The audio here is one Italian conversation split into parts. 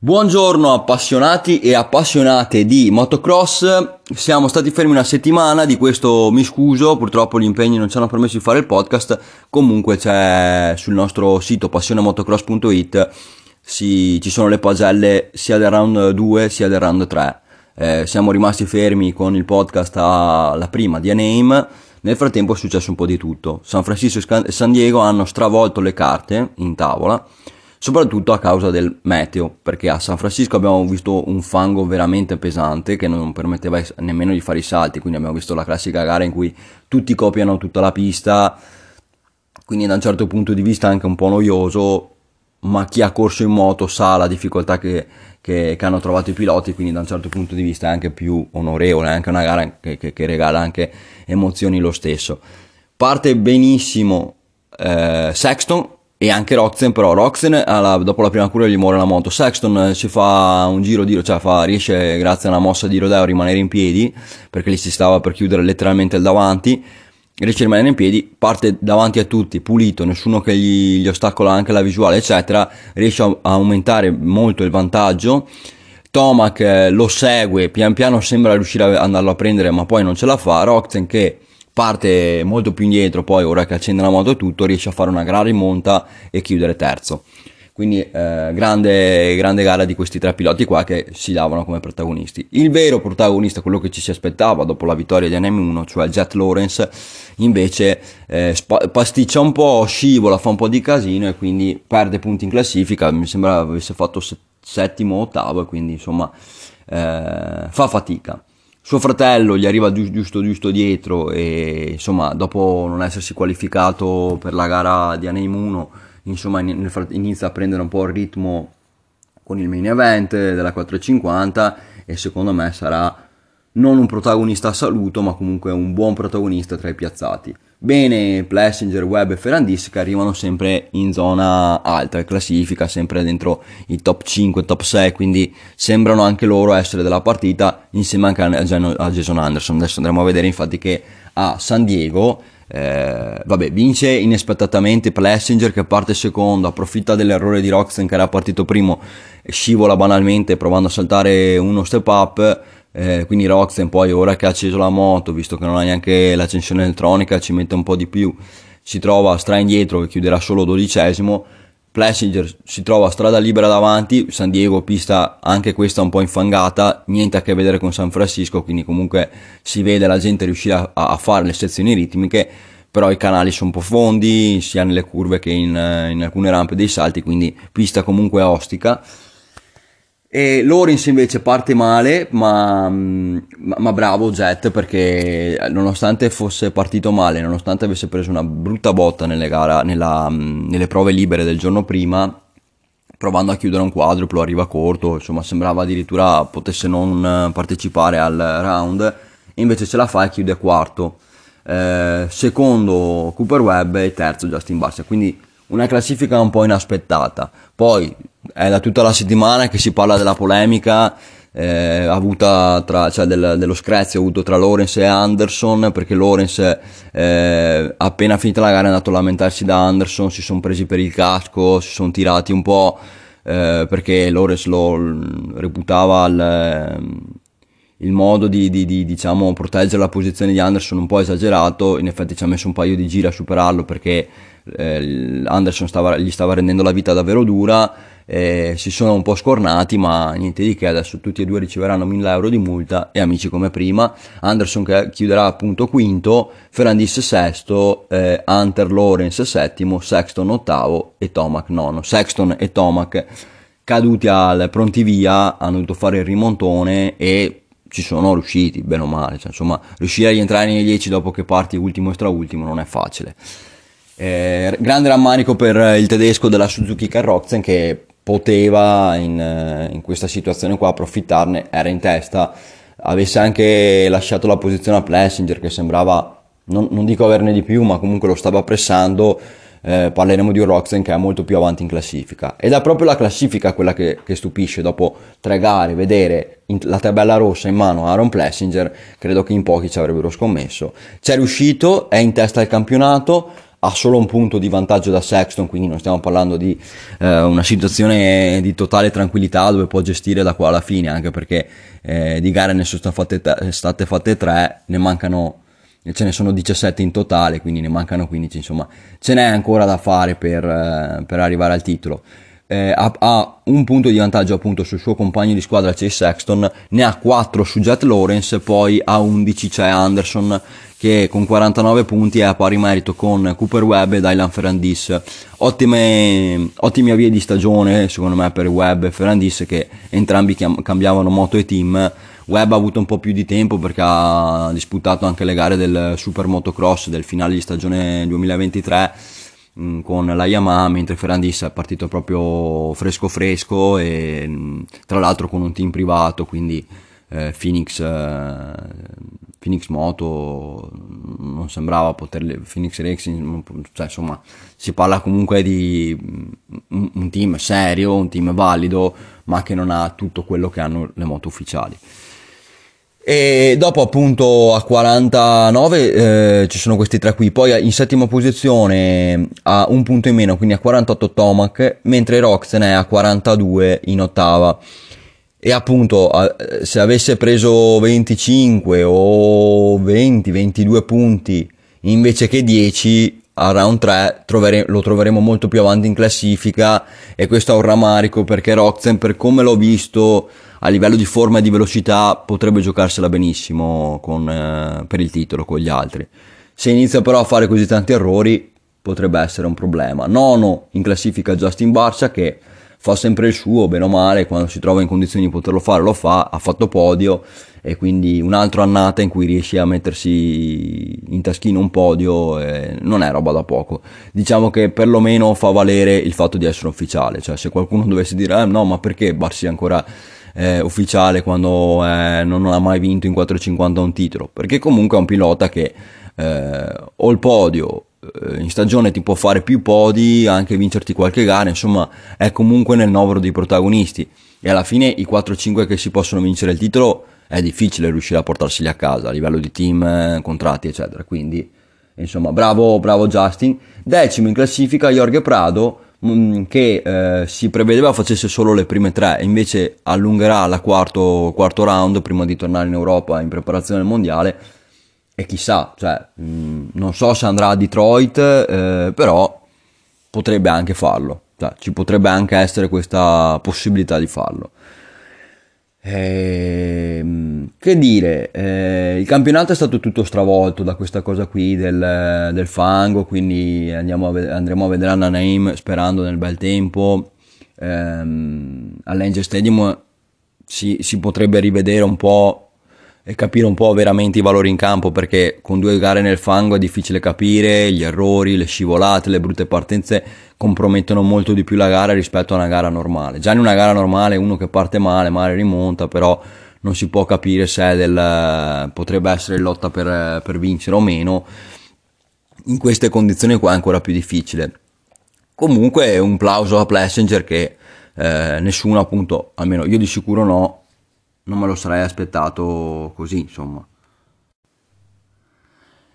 Buongiorno appassionati e appassionate di motocross, siamo stati fermi una settimana, di questo mi scuso, purtroppo gli impegni non ci hanno permesso di fare il podcast, comunque c'è sul nostro sito passionemotocross.it si, ci sono le pagelle sia del round 2 sia del round 3. Eh, siamo rimasti fermi con il podcast alla prima di A-Name, nel frattempo è successo un po' di tutto. San Francisco e San Diego hanno stravolto le carte in tavola soprattutto a causa del meteo, perché a San Francisco abbiamo visto un fango veramente pesante che non permetteva nemmeno di fare i salti, quindi abbiamo visto la classica gara in cui tutti copiano tutta la pista, quindi da un certo punto di vista anche un po' noioso, ma chi ha corso in moto sa la difficoltà che, che, che hanno trovato i piloti, quindi da un certo punto di vista è anche più onorevole, è anche una gara che, che regala anche emozioni lo stesso. Parte benissimo eh, Sexton, e anche Roxen però Roxen alla, dopo la prima curva gli muore la moto. Sexton eh, si fa un giro, giro cioè fa, riesce grazie a una mossa di rodeo a rimanere in piedi perché gli si stava per chiudere letteralmente il davanti. Riesce a rimanere in piedi parte davanti a tutti pulito nessuno che gli, gli ostacola anche la visuale eccetera. Riesce a, a aumentare molto il vantaggio. Tomac eh, lo segue pian piano sembra riuscire ad andarlo a prendere ma poi non ce la fa. Roxen che parte molto più indietro, poi ora che accende la moto tutto, riesce a fare una gran rimonta e chiudere terzo. Quindi eh, grande, grande gara di questi tre piloti qua che si davano come protagonisti. Il vero protagonista, quello che ci si aspettava dopo la vittoria di NM1, cioè Jet Lawrence, invece eh, spa- pasticcia un po', scivola, fa un po' di casino e quindi perde punti in classifica. Mi sembra avesse fatto settimo o ottavo e quindi insomma eh, fa fatica. Suo fratello gli arriva giusto giusto dietro e insomma dopo non essersi qualificato per la gara di Aneim 1 insomma inizia a prendere un po' il ritmo con il main event della 450 e secondo me sarà non un protagonista assoluto ma comunque un buon protagonista tra i piazzati. Bene, Plessinger, Webb e Ferrandis che arrivano sempre in zona alta, classifica sempre dentro i top 5, top 6, quindi sembrano anche loro essere della partita insieme anche a Jason Anderson. Adesso andremo a vedere infatti che a San Diego eh, vabbè, vince inaspettatamente Plessinger che parte secondo, approfitta dell'errore di Roxen che era partito primo, scivola banalmente provando a saltare uno step up eh, quindi Roxen poi ora che ha acceso la moto, visto che non ha neanche l'accensione elettronica, ci mette un po' di più, si trova stra indietro e chiuderà solo dodicesimo. Plessinger si trova strada libera davanti, San Diego pista anche questa un po' infangata, niente a che vedere con San Francisco, quindi comunque si vede la gente riuscire a, a fare le sezioni ritmiche, però i canali sono un sia nelle curve che in, in alcune rampe dei salti, quindi pista comunque ostica. E Lorenz invece parte male, ma, ma, ma, bravo Jet perché nonostante fosse partito male, nonostante avesse preso una brutta botta nelle, gara, nella, nelle prove libere del giorno prima, provando a chiudere un quadruplo, arriva corto, insomma sembrava addirittura potesse non partecipare al round, invece ce la fa e chiude quarto. Eh, secondo Cooper Webb e terzo Justin Barcia, quindi una classifica un po' inaspettata. Poi è da tutta la settimana che si parla della polemica eh, avuta tra, cioè del, dello screzio avuto tra Lawrence e Anderson perché Lawrence eh, appena finita la gara è andato a lamentarsi da Anderson si sono presi per il casco si sono tirati un po' eh, perché Lawrence lo reputava il, il modo di, di, di diciamo, proteggere la posizione di Anderson un po' esagerato. In effetti ci ha messo un paio di giri a superarlo perché eh, Anderson stava, gli stava rendendo la vita davvero dura, eh, si sono un po' scornati, ma niente di che, adesso tutti e due riceveranno 1000 euro di multa e amici come prima. Anderson che chiuderà appunto quinto, Ferrandis sesto, eh, Hunter Lawrence settimo, Sexton ottavo e Tomac nono. Sexton e Tomac caduti al pronti via hanno dovuto fare il rimontone e ci sono riusciti, bene o male. Cioè, insomma, riuscire a rientrare nei 10 dopo che parti ultimo e straultimo non è facile. Eh, grande rammarico per il tedesco della Suzuki Carrozzen che poteva in, eh, in, questa situazione qua approfittarne, era in testa, avesse anche lasciato la posizione a Plessinger che sembrava, non, non dico averne di più, ma comunque lo stava pressando. Eh, parleremo di un Roxen che è molto più avanti in classifica ed è proprio la classifica quella che, che stupisce dopo tre gare vedere la tabella rossa in mano a Aaron Plessinger credo che in pochi ci avrebbero scommesso c'è riuscito, è in testa al campionato ha solo un punto di vantaggio da Sexton, quindi non stiamo parlando di eh, una situazione di totale tranquillità dove può gestire da qua alla fine, anche perché eh, di gare ne sono fatte, state fatte tre, ne mancano ce ne sono 17 in totale, quindi ne mancano 15, insomma, ce n'è ancora da fare per, eh, per arrivare al titolo. Eh, ha, ha, un punto di vantaggio appunto sul suo compagno di squadra Chase Sexton, ne ha 4 su Jet Lawrence, poi ha 11 c'è Anderson che con 49 punti è a pari merito con Cooper Webb e Dylan Ferrandis. Ottime, ottime avvie di stagione secondo me per Webb e Ferrandis che entrambi cambiavano moto e team. Webb ha avuto un po' più di tempo perché ha disputato anche le gare del Super Motocross del finale di stagione 2023 mm, con la Yamaha mentre Ferrandis è partito proprio fresco fresco e mm, tra l'altro con un team privato quindi eh, Phoenix eh, Phoenix Moto non sembrava poterle Phoenix Racing cioè insomma si parla comunque di un team serio un team valido ma che non ha tutto quello che hanno le moto ufficiali. E dopo appunto a 49 eh, ci sono questi tre qui. Poi in settima posizione a un punto in meno quindi a 48 Tomac mentre Roxen è a 42 in ottava e appunto se avesse preso 25 o 20, 22 punti invece che 10 a round 3 trovere, lo troveremo molto più avanti in classifica. E questo è un rammarico perché Roxen per come l'ho visto a livello di forma e di velocità potrebbe giocarsela benissimo con, eh, per il titolo con gli altri. Se inizia però a fare così tanti errori potrebbe essere un problema. Nono in classifica Justin Barcia che fa sempre il suo, bene o male, quando si trova in condizioni di poterlo fare lo fa, ha fatto podio e quindi un'altra annata in cui riesce a mettersi in taschino un podio eh, non è roba da poco. Diciamo che perlomeno fa valere il fatto di essere ufficiale, cioè se qualcuno dovesse dire eh, no ma perché Barsi è ancora eh, ufficiale quando eh, non ha mai vinto in 450 un titolo? Perché comunque è un pilota che eh, o il podio in stagione ti può fare più podi, anche vincerti qualche gara, insomma è comunque nel novero dei protagonisti e alla fine i 4-5 che si possono vincere il titolo è difficile riuscire a portarseli a casa a livello di team, eh, contratti eccetera, quindi insomma bravo, bravo Justin. Decimo in classifica Jorge Prado mm, che eh, si prevedeva facesse solo le prime tre, invece allungherà la quarto, quarto round prima di tornare in Europa in preparazione al mondiale e chissà, cioè, mh, mm, non so se andrà a Detroit, eh, però potrebbe anche farlo, cioè, ci potrebbe anche essere questa possibilità di farlo. Eh, che dire, eh, il campionato è stato tutto stravolto da questa cosa qui del, del fango, quindi a andremo a vedere Anna Naim sperando nel bel tempo. Eh, All'Angel Stadium si, si potrebbe rivedere un po' capire un po' veramente i valori in campo perché con due gare nel fango è difficile capire gli errori, le scivolate, le brutte partenze compromettono molto di più la gara rispetto a una gara normale. Già in una gara normale uno che parte male, male rimonta, però non si può capire se del, potrebbe essere lotta per, per vincere o meno. In queste condizioni qua è ancora più difficile. Comunque un plauso a Plessinger che eh, nessuno appunto, almeno io di sicuro no, non me lo sarei aspettato così, insomma.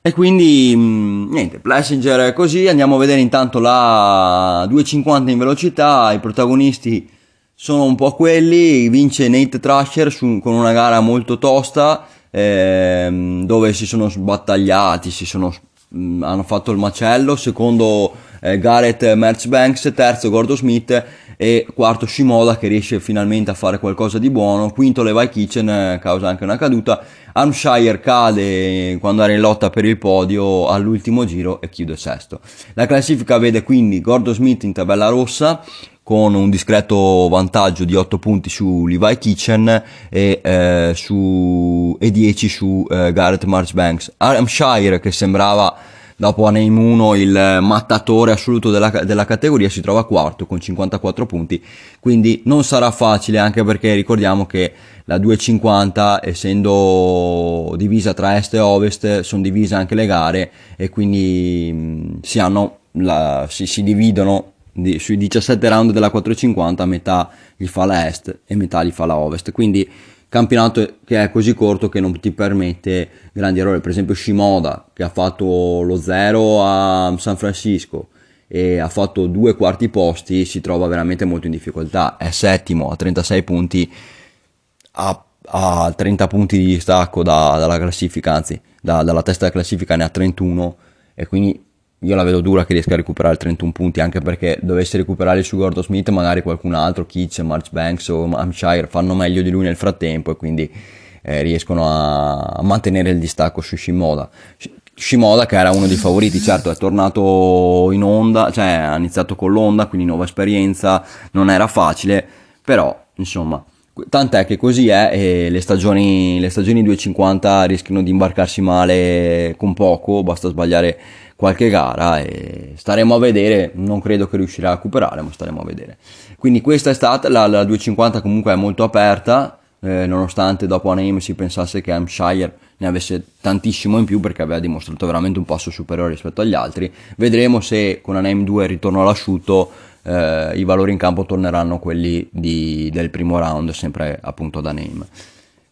E quindi, mm, niente, Plessinger è così, andiamo a vedere intanto la 250 in velocità, i protagonisti sono un po' quelli, vince Nate Trasher con una gara molto tosta, ehm, dove si sono sbattagliati, si sono, mm, hanno fatto il macello, secondo eh, Gareth Merchbanks, terzo Gordo Smith e quarto Shimoda che riesce finalmente a fare qualcosa di buono, quinto Levi Kitchen eh, causa anche una caduta, Hampshire cade quando era in lotta per il podio all'ultimo giro e chiude sesto. La classifica vede quindi Gordo Smith in tabella rossa con un discreto vantaggio di 8 punti su Levi Kitchen e, eh, su, e 10 su eh, Garrett Marchbanks. Hampshire che sembrava dopo a Name 1 il mattatore assoluto della, della, categoria si trova quarto con 54 punti. Quindi non sarà facile anche perché ricordiamo che la 250 essendo divisa tra est e ovest sono divise anche le gare e quindi mh, si, hanno la, si, si dividono di, sui 17 round della 450 metà gli fa la est e metà gli fa la ovest. Quindi campionato che è così corto che non ti permette grandi errori. Per esempio Shimoda che ha fatto lo 0 a San Francisco e ha fatto due quarti posti, si trova veramente molto in difficoltà. È settimo a 36 punti, a, a 30 punti di distacco da, dalla classifica, anzi da, dalla testa della classifica ne ha 31 e quindi io la vedo dura che riesca a recuperare 31 punti anche perché dovesse recuperare su Gordon Smith magari qualcun altro, Kitsch, Marchbanks o Hampshire fanno meglio di lui nel frattempo e quindi eh, riescono a, a, mantenere il distacco su Shimoda. Shimoda che era uno dei favoriti certo è tornato in onda cioè ha iniziato con l'onda quindi nuova esperienza non era facile però insomma tant'è che così è e le stagioni, le stagioni 250 rischiano di imbarcarsi male con poco basta sbagliare qualche gara e staremo a vedere, non credo che riuscirà a recuperare, ma staremo a vedere. Quindi questa è stata, la, la 250 comunque è molto aperta, eh, nonostante dopo Anaheim si pensasse che Hampshire ne avesse tantissimo in più perché aveva dimostrato veramente un passo superiore rispetto agli altri. Vedremo se con Anaheim 2 il ritorno all'asciutto eh, i valori in campo torneranno quelli di, del primo round, sempre appunto da Anaheim.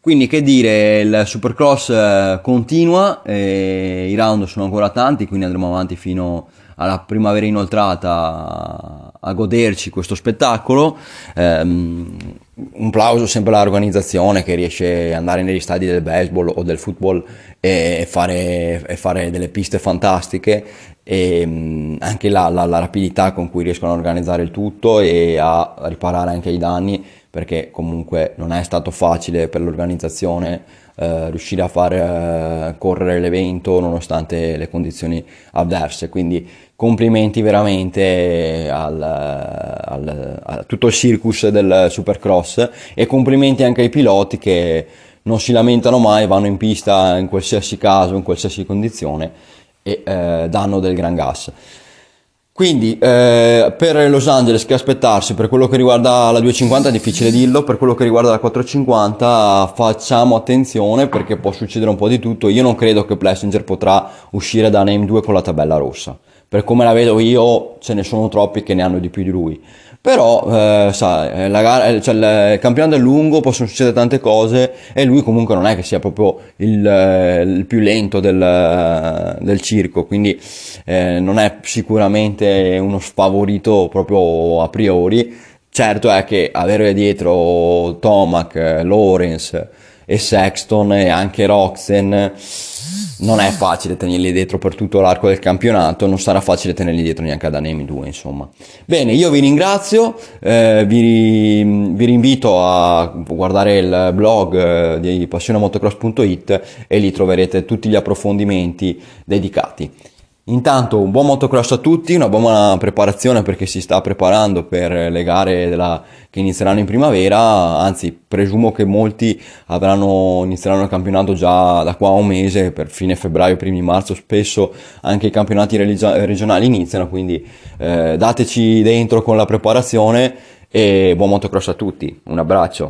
Quindi che dire, il Supercross eh, continua, i round sono ancora tanti, quindi andremo avanti fino alla primavera inoltrata a goderci questo spettacolo. Um, un plauso sempre all'organizzazione che riesce ad andare negli stadi del baseball o del football e fare, e fare delle piste fantastiche e um, anche la, la, la rapidità con cui riescono a organizzare il tutto e a riparare anche i danni perché comunque non è stato facile per l'organizzazione eh, riuscire a far eh, correre l'evento nonostante le condizioni avverse. Quindi complimenti veramente al, al, a tutto il circus del Supercross e complimenti anche ai piloti che non si lamentano mai, vanno in pista in qualsiasi caso, in qualsiasi condizione e eh, danno del gran gas. Quindi eh, per Los Angeles che aspettarsi per quello che riguarda la 250 è difficile dirlo, per quello che riguarda la 450 facciamo attenzione perché può succedere un po' di tutto. Io non credo che Plessinger potrà uscire da Name 2 con la tabella rossa. Per come la vedo io ce ne sono troppi che ne hanno di più di lui però eh, sa, eh, gara, eh, cioè, il campione del lungo possono succedere tante cose e lui comunque non è che sia proprio il, eh, il più lento del, del circo quindi eh, non è sicuramente uno sfavorito proprio a priori. Certo è che avere dietro Tomac, Lawrence e Sexton e anche Roxen non è facile tenerli dietro per tutto l'arco del campionato, non sarà facile tenerli dietro neanche ad Anemi 2, insomma. Bene, io vi ringrazio, eh, vi, vi, rinvito a guardare il blog eh, di passionemotocross.it e lì troverete tutti gli approfondimenti dedicati. Intanto un buon motocross a tutti, una buona preparazione perché si sta preparando per le gare della, che inizieranno in primavera, anzi presumo che molti avranno, inizieranno il campionato già da qua a un mese, per fine febbraio, primi marzo, spesso anche i campionati regionali iniziano, quindi eh, dateci dentro con la preparazione e buon motocross a tutti, un abbraccio.